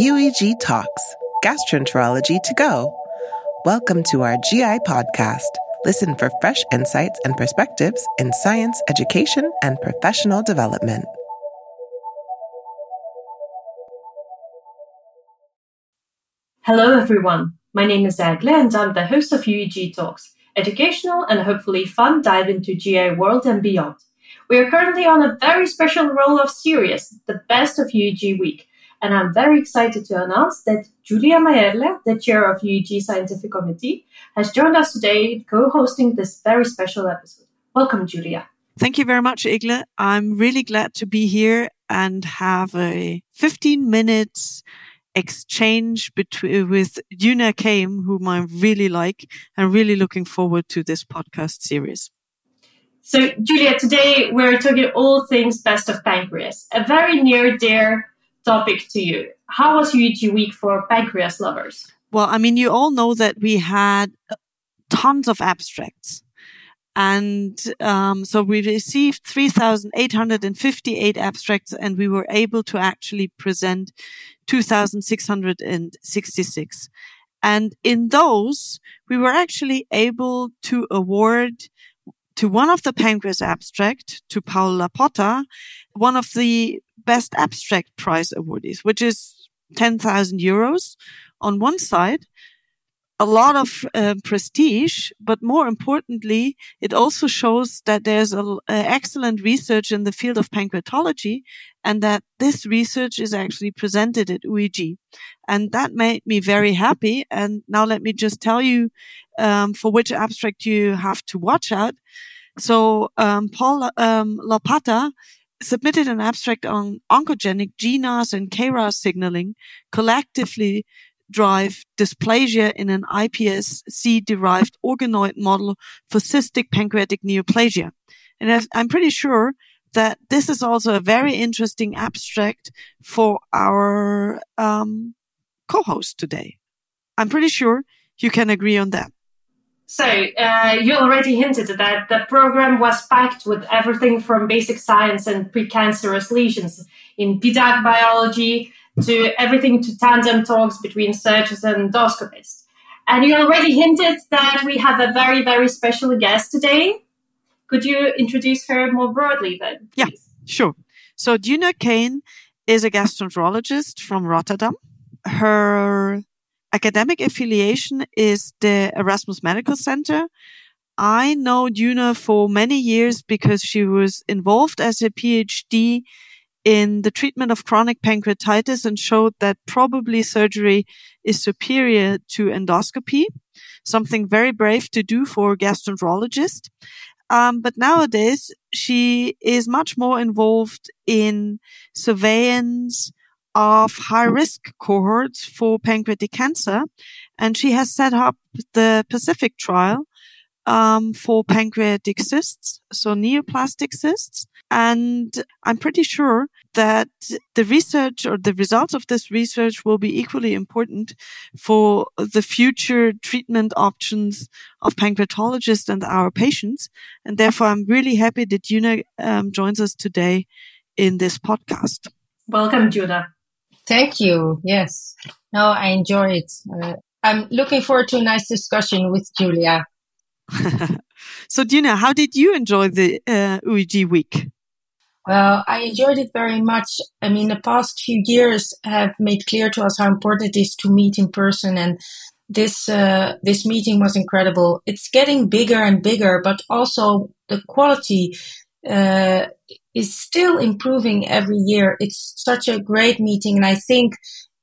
UEG Talks, Gastroenterology to Go. Welcome to our GI podcast. Listen for fresh insights and perspectives in science, education, and professional development. Hello, everyone. My name is Egle, and I'm the host of UEG Talks, educational and hopefully fun dive into GI world and beyond. We are currently on a very special roll of series, the best of UEG week, and I'm very excited to announce that Julia Mayerle, the chair of UEG Scientific Committee, has joined us today co-hosting this very special episode. Welcome, Julia. Thank you very much, Egle. I'm really glad to be here and have a 15 minutes exchange between with Djuna Cahen, whom I really like, and really looking forward to this podcast series. So, Julia, today we're talking all things best of pancreas, a very near dear topic to you. How was UEG week for pancreas lovers? Well, I mean, you all know that we had tons of abstracts. And um, so we received 3,858 abstracts and we were able to actually present 2,666. And in those, we were actually able to award to one of the pancreas abstract, to Paul Lopatta, one of the best abstract prize awardees, which is 10,000 euros on one side a lot of uh, prestige, but more importantly, it also shows that there's a, a excellent research in the field of pancreatology and that this research is actually presented at UEG. And that made me very happy. And now let me just tell you, um, for which abstract you have to watch out. So, um, Paul, um, Lopatta submitted an abstract on oncogenic GNAS and KRAS signaling collectively drive dysplasia in an iPSC derived organoid model for cystic pancreatic neoplasia. And I'm pretty sure that this is also a very interesting abstract for our um, co-host today. I'm pretty sure you can agree on that. So uh, you already hinted that the program was packed with everything from basic science and precancerous lesions in PDAC biology, to everything to tandem talks between surgeons and endoscopists. And you already hinted that we have a very, very special guest today. Could you introduce her more broadly then? Please? Yeah, sure. So Djuna Cahen is a gastroenterologist from Rotterdam. Her academic affiliation is the Erasmus Medical Center. I know Djuna for many years because she was involved as a PhD in the treatment of chronic pancreatitis and showed that probably surgery is superior to endoscopy, something very brave to do for a gastroenterologist. Um, but nowadays, she is much more involved in surveillance of high risk cohorts for pancreatic cancer. And she has set up the PACYFIC trial, um, for pancreatic cysts, so neoplastic cysts. And I'm pretty sure that the research or the results of this research will be equally important for the future treatment options of pancreatologists and our patients. And therefore, I'm really happy that Djuna um, joins us today in this podcast. Welcome, Djuna. Thank you. Yes. No, I enjoy it. Uh, I'm looking forward to a nice discussion with Julia. so, Dina, how did you enjoy the uh, UEG week? Well, I enjoyed it very much. I mean, the past few years have made clear to us how important it is to meet in person, and this uh, this meeting was incredible. It's getting bigger and bigger, but also the quality uh, is still improving every year. It's such a great meeting, and I think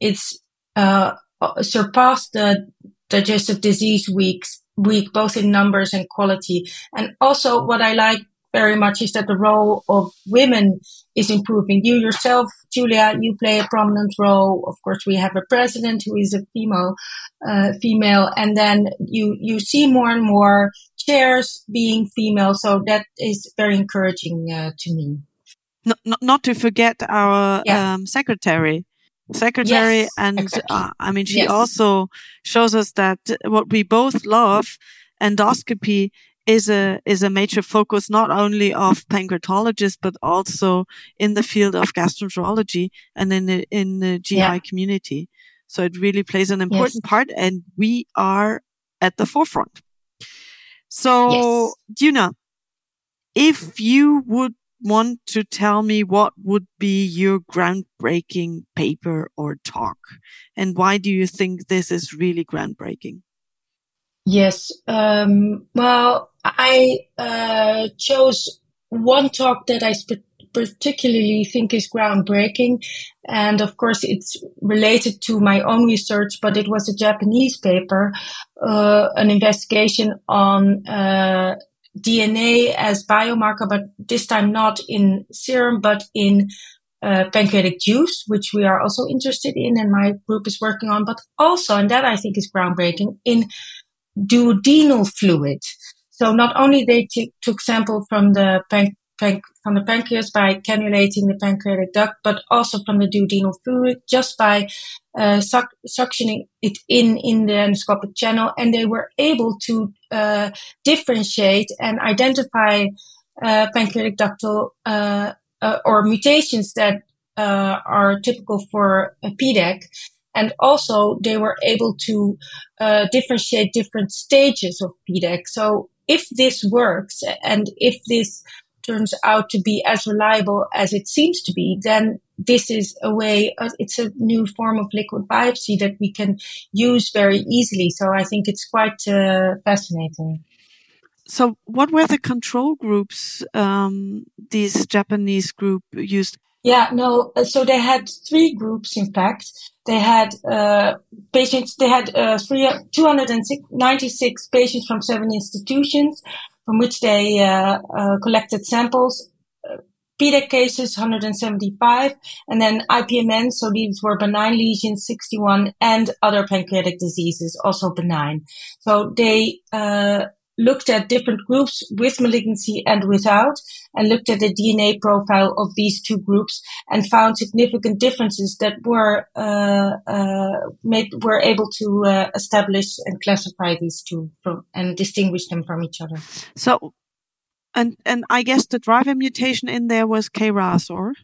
it's uh, surpassed the digestive disease weeks week, both in numbers and quality. And also what I like very much is that the role of women is improving. You yourself, Julia, you play a prominent role. Of course, we have a president who is a female, uh, female, and then you you see more and more chairs being female. So that is very encouraging uh, to me. Not, not, not to forget our yeah. um, secretary secretary yes, and exactly. uh, i mean she yes. also shows us that what we both love endoscopy is a is a major focus not only of pancreatologists but also in the field of gastroenterology and in the in the GI yeah. community. So it really plays an important yes. part, and we are at the forefront. So, yes. Djuna, if you would want to tell me what would be your groundbreaking paper or talk, and why do you think this is really groundbreaking? Yes. Um, well, I uh, chose one talk that I sp- particularly think is groundbreaking. And of course, it's related to my own research, but it was a Japanese paper, uh, an investigation on uh, DNA as biomarker, but this time not in serum, but in uh, pancreatic juice, which we are also interested in, and my group is working on, but also, and that I think is groundbreaking, in duodenal fluid. So not only they t- took sample from the pan- from the pancreas by cannulating the pancreatic duct, but also from the duodenal fluid just by uh, suc- suctioning it in in the endoscopic channel, and they were able to uh, differentiate and identify uh, pancreatic ductal uh, uh, or mutations that uh, are typical for a PDAC and also they were able to differentiate different stages of PDAC. So if this works and if this turns out to be as reliable as it seems to be, then this is a way, uh, it's a new form of liquid biopsy that we can use very easily. So I think it's quite uh, fascinating. So, what were the control groups um, this Japanese group used? Yeah, no. Uh, so they had three groups, in fact. They had uh, patients, they had uh, 296 patients from seven institutions from which they uh, uh, collected samples. PDAC cases, 175, and then IPMN, so these were benign lesions, 61, and other pancreatic diseases, also benign. So they uh, looked at different groups with malignancy and without, and looked at the DNA profile of these two groups and found significant differences that were uh, uh, made were able to uh, establish and classify these two from and distinguish them from each other. So, and and I guess the driver mutation in there was KRAS, or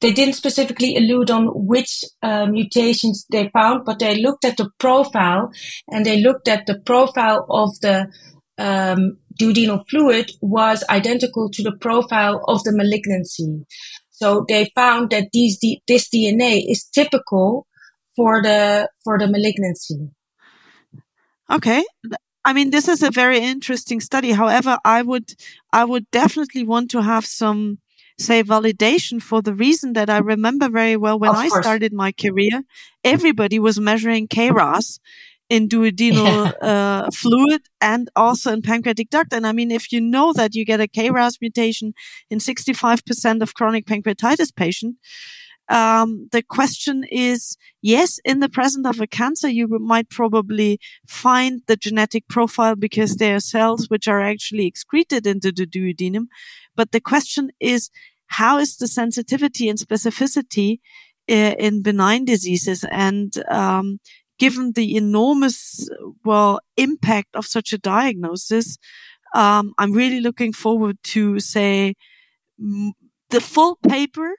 they didn't specifically allude on which uh, mutations they found, but they looked at the profile and they looked at the profile of the um, duodenal fluid was identical to the profile of the malignancy. So they found that these, this DNA is typical for the, for the malignancy. Okay. I mean, this is a very interesting study. However, I would, I would definitely want to have some, say, validation for the reason that I remember very well when I started my career, everybody was measuring KRAS in duodenal yeah. uh, fluid and also in pancreatic duct. And I mean, if you know that you get a KRAS mutation in 65% of chronic pancreatitis patient, um, the question is, yes, in the presence of a cancer, you might probably find the genetic profile because there are cells which are actually excreted into the duodenum. But the question is, how is the sensitivity and specificity uh, in benign diseases? And um, given the enormous, well, impact of such a diagnosis, um, I'm really looking forward to say m- the full paper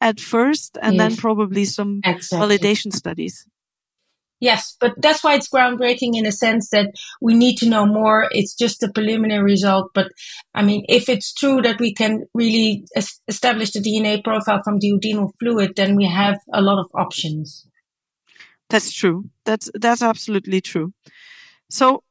at first and yes. then probably some exactly. validation studies. Yes, but that's why it's groundbreaking in a sense that we need to know more. It's just a preliminary result. But I mean, if it's true that we can really establish the DNA profile from duodenal fluid, then we have a lot of options. That's true. That's that's absolutely true. So,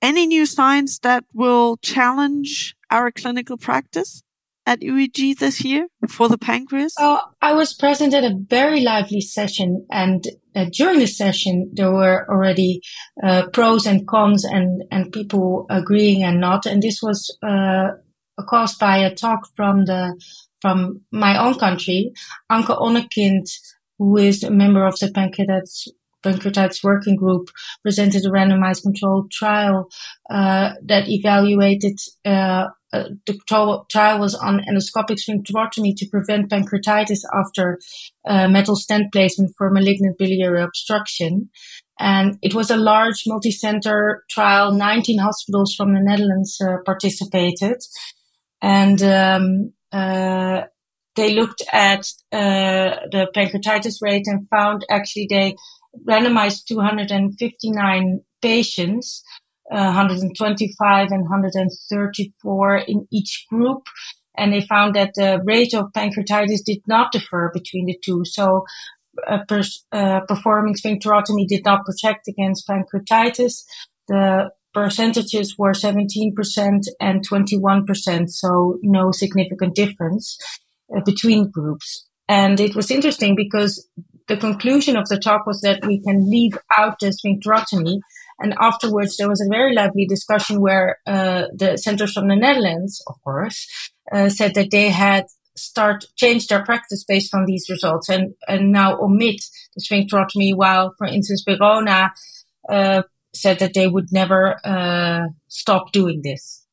any new science that will challenge our clinical practice at UEG this year for the pancreas? Uh, I was present at a very lively session, and uh, during the session, there were already uh, pros and cons, and and people agreeing and not. And this was uh, caused by a talk from the from my own country, Anke Onnekink who is a member of the pancreatitis, pancreatitis working group, presented a randomized controlled trial uh, that evaluated uh, uh, the trial was on endoscopic sphincterotomy to prevent pancreatitis after uh, metal stent placement for malignant biliary obstruction. And it was a large multi-center trial. 19 hospitals from the Netherlands uh, participated. And um, uh, they looked at uh, the pancreatitis rate and found actually they randomized 259 patients, uh, 125 and 134 in each group. And they found that the rate of pancreatitis did not differ between the two. So uh, pers- uh, performing sphincterotomy did not protect against pancreatitis. The percentages were 17% and 21%, so no significant difference between groups. And it was interesting because the conclusion of the talk was that we can leave out the sphincterotomy. And afterwards, there was a very lively discussion where uh, the centers from the Netherlands, of course, uh, said that they had start changed their practice based on these results and and now omit the sphincterotomy. While, for instance, Verona uh, said that they would never uh, stop doing this.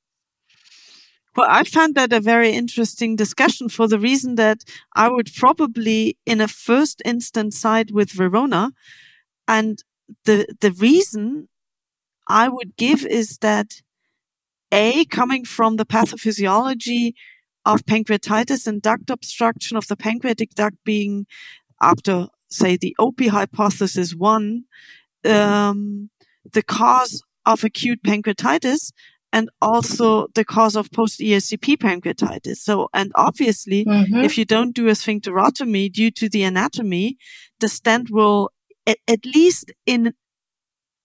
Well, I found that a very interesting discussion for the reason that I would probably, in a first instance, side with Verona. And the, the reason I would give is that A, coming from the pathophysiology of pancreatitis and duct obstruction of the pancreatic duct being after, say, the Opie hypothesis one, um, the cause of acute pancreatitis and also the cause of post ERCP pancreatitis. So, and obviously, mm-hmm. if you don't do a sphincterotomy due to the anatomy, the stent will, at, at least in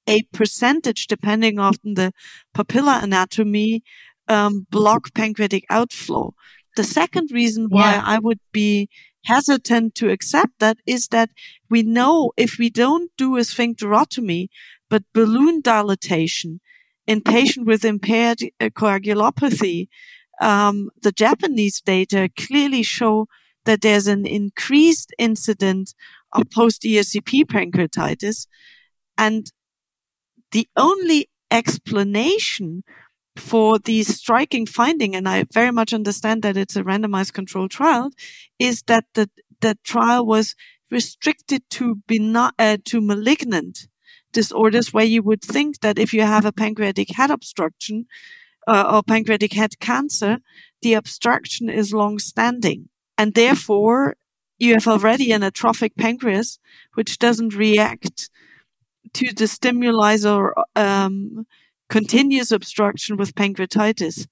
a percentage, depending on the papilla anatomy, um, block pancreatic outflow. The second reason why yeah. I would be hesitant to accept that is that we know if we don't do a sphincterotomy, but balloon dilatation, in patients with impaired coagulopathy, um, the Japanese data clearly show that there's an increased incidence of post ERCP pancreatitis. And the only explanation for the striking finding, and I very much understand that it's a randomized controlled trial, is that the, the trial was restricted to benign, uh, to malignant disorders where you would think that if you have a pancreatic head obstruction uh, or pancreatic head cancer, the obstruction is long standing. And therefore, you have already an atrophic pancreas, which doesn't react to the stimuli or um, continuous obstruction with pancreatitis.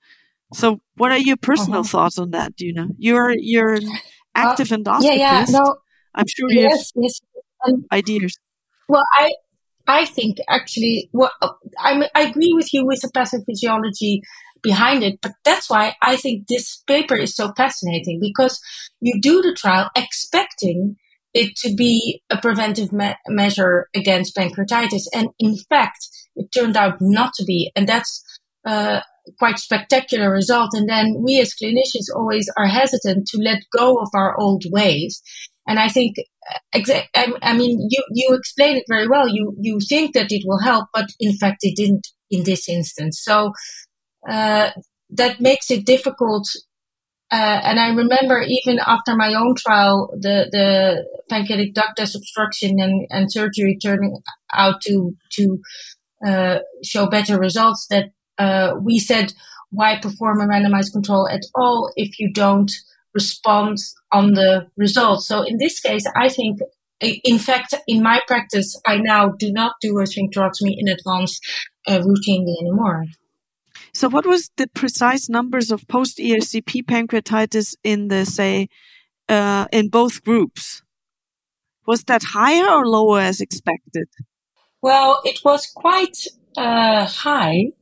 So, what are your personal uh-huh. thoughts on that? Do you know you're you're uh, active uh, endoscopist? Yeah, yeah. No, I'm sure you yes, have yes. Um, ideas. Well, I I think actually, well, I, I agree with you with the pathophysiology behind it, but that's why I think this paper is so fascinating because you do the trial expecting it to be a preventive me- measure against pancreatitis, and in fact, it turned out not to be, and that's uh, quite spectacular result. And then we as clinicians always are hesitant to let go of our old ways. And I think. I, I, mean, you you explain it very well. You you think that it will help, but in fact, it didn't in this instance. So uh, that makes it difficult. Uh, and I remember even after my own trial, the the pancreatic duct obstruction and, and surgery turning out to to uh, show better results. That uh, we said, why perform a randomized control at all if you don't respond on the results. So in this case, I think, in fact, in my practice, I now do not do a sphincterotomy in advance uh, routinely anymore. So, what was the precise numbers of post ERCP pancreatitis in the say uh, in both groups? Was that higher or lower as expected? Well, it was quite uh, high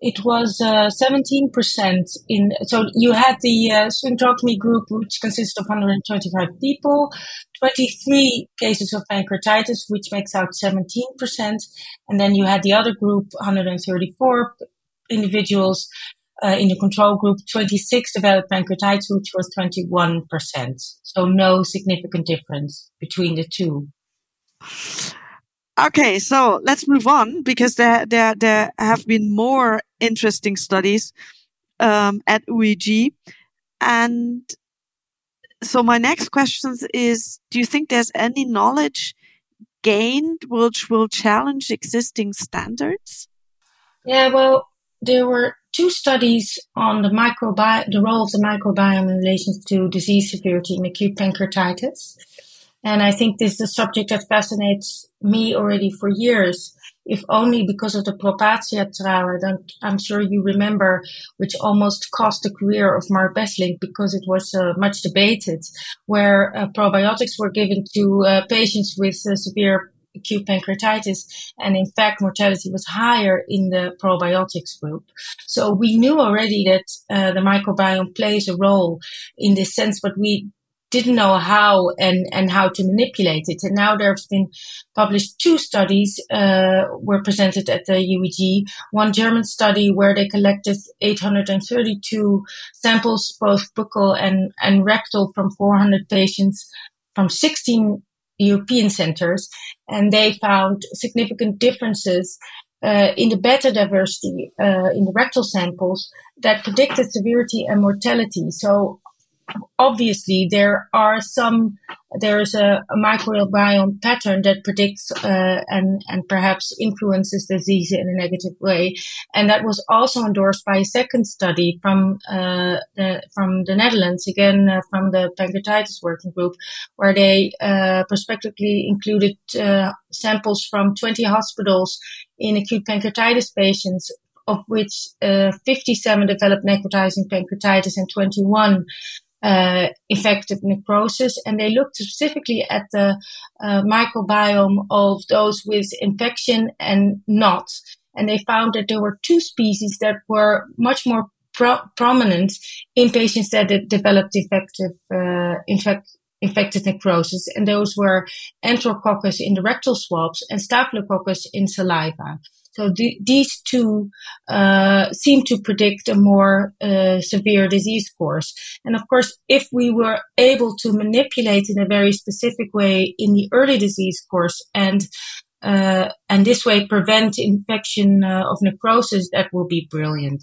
it was uh, 17% in, so you had the uh, sphincterotomy group, which consists of 125 people, 23 cases of pancreatitis, which makes out 17%. And then you had the other group, 134 individuals uh, in the control group, 26 developed pancreatitis, which was 21%. So no significant difference between the two. Okay, so let's move on because there there there have been more interesting studies um, at UEG, and so my next question is: Do you think there's any knowledge gained which will challenge existing standards? Yeah, well, there were two studies on the microbiome, the role of the microbiome in relation to disease severity in acute pancreatitis. And I think this is a subject that fascinates me already for years, if only because of the PROPATRIA trial that I'm sure you remember, which almost cost the career of Marc Besselink because it was uh, much debated, where uh, probiotics were given to uh, patients with uh, severe acute pancreatitis. And in fact, mortality was higher in the probiotics group. So we knew already that uh, the microbiome plays a role in this sense, but we didn't know how and, and how to manipulate it. And now there have been published two studies, uh, were presented at the UEG. One German study where they collected 832 samples, both buccal and, and rectal from 400 patients from 16 European centers, and they found significant differences uh, in the beta diversity uh, in the rectal samples that predicted severity and mortality. So obviously there are some there's a, a microbiome pattern that predicts uh, and and perhaps influences disease in a negative way, and that was also endorsed by a second study from uh, the, from the Netherlands, again uh, from the pancreatitis working group, where they uh, prospectively included uh, samples from 20 hospitals in acute pancreatitis patients of which uh, 57 developed necrotizing pancreatitis and 21 uh, infective necrosis, and they looked specifically at the uh, microbiome of those with infection and not. And they found that there were two species that were much more pro- prominent in patients that developed infective uh, infect infected necrosis, and those were Enterococcus in the rectal swabs and Staphylococcus in saliva. So these two uh, seem to predict a more uh, severe disease course. And of course, if we were able to manipulate in a very specific way in the early disease course and uh, and this way prevent infection uh, of necrosis, that will be brilliant.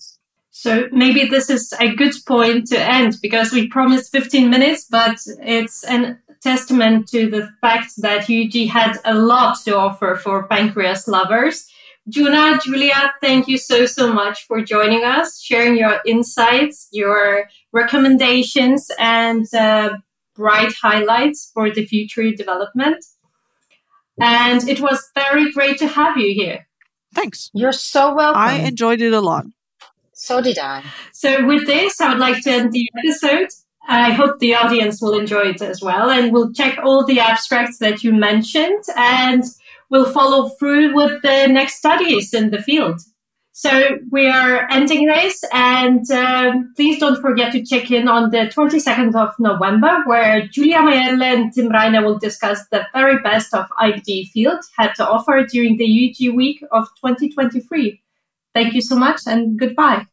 So maybe this is a good point to end because we promised 15 minutes, but it's a testament to the fact that UEG had a lot to offer for pancreas lovers. Djuna, Julia, thank you so, so much for joining us, sharing your insights, your recommendations, and uh, bright highlights for the future development. And it was very great to have you here. Thanks. You're so welcome. I enjoyed it a lot. So did I. So, with this, I would like to end the episode. I hope the audience will enjoy it as well. And we'll check all the abstracts that you mentioned. And will follow through with the next studies in the field. So we are ending this, and um, please don't forget to check in on the 22nd of November, where Julia Mayerle and Tim Raine will discuss the very best of IBD field had to offer during the UEG week of 2023. Thank you so much, and goodbye.